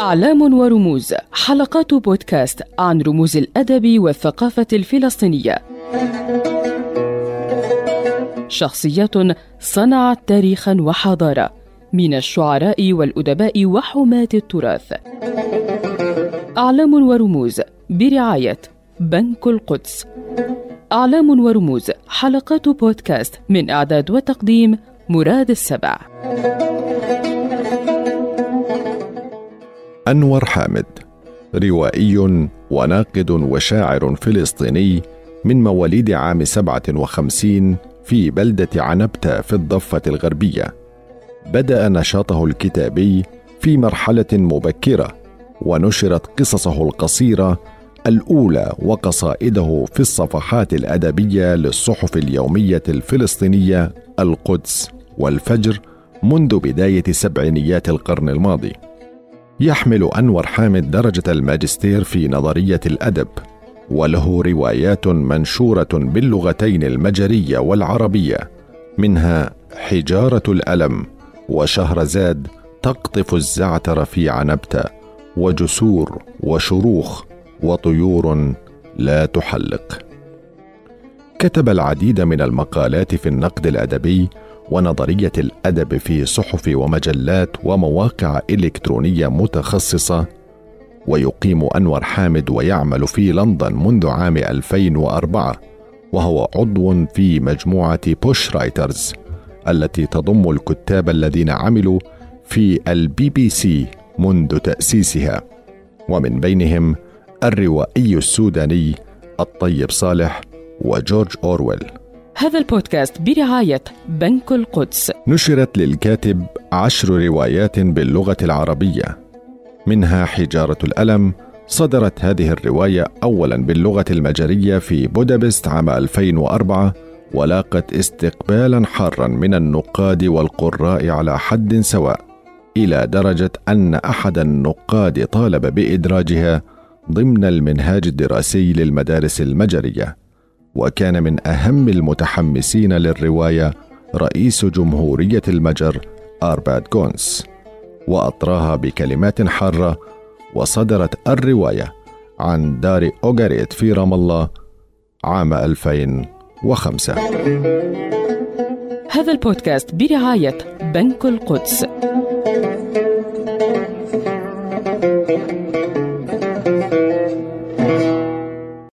أعلام ورموز حلقات بودكاست عن رموز الأدب والثقافة الفلسطينية. شخصيات صنعت تاريخا وحضارة من الشعراء والأدباء وحماة التراث. أعلام ورموز برعاية بنك القدس. أعلام ورموز حلقات بودكاست من إعداد وتقديم مراد السبع. أنور حامد روائي وناقد وشاعر فلسطيني من مواليد عام 57 في بلدة عنبتة في الضفة الغربية. بدأ نشاطه الكتابي في مرحلة مبكرة ونشرت قصصه القصيرة الأولى وقصائده في الصفحات الأدبية للصحف اليومية الفلسطينية القدس. والفجر منذ بداية سبعينيات القرن الماضي. يحمل أنور حامد درجة الماجستير في نظرية الأدب، وله روايات منشورة باللغتين المجرية والعربية، منها حجارة الألم وشهرزاد تقطف الزعتر في عنبتة وجسور وشروخ وطيور لا تحلق كتب العديد من المقالات في النقد الأدبي ونظرية الأدب في صحف ومجلات ومواقع إلكترونية متخصصة ويقيم أنور حامد ويعمل في لندن منذ عام 2004 وهو عضو في مجموعة Bush Writers التي تضم الكتاب الذين عملوا في البي بي سي منذ تأسيسها. ومن بينهم الروائي السوداني الطيب صالح وجورج أورويل. هذا البودكاست برعاية بنك القدس. نشرت للكاتب عشر روايات باللغة العربية. منها حجارة الألم صدرت هذه الرواية أولا باللغة المجرية في بودابست عام 2004 ولاقت استقبالا حارا من النقاد والقراء على حد سواء إلى درجة أن أحد النقاد طالب بإدراجها ضمن المنهاج الدراسي للمدارس المجرية. وكان من أهم المتحمسين للرواية رئيس جمهورية المجر أرباد جونس وأطراها بكلمات حارة وصدرت الرواية عن دار أوغاريت في رام الله عام 2005 هذا البودكاست برعاية بنك القدس. thank you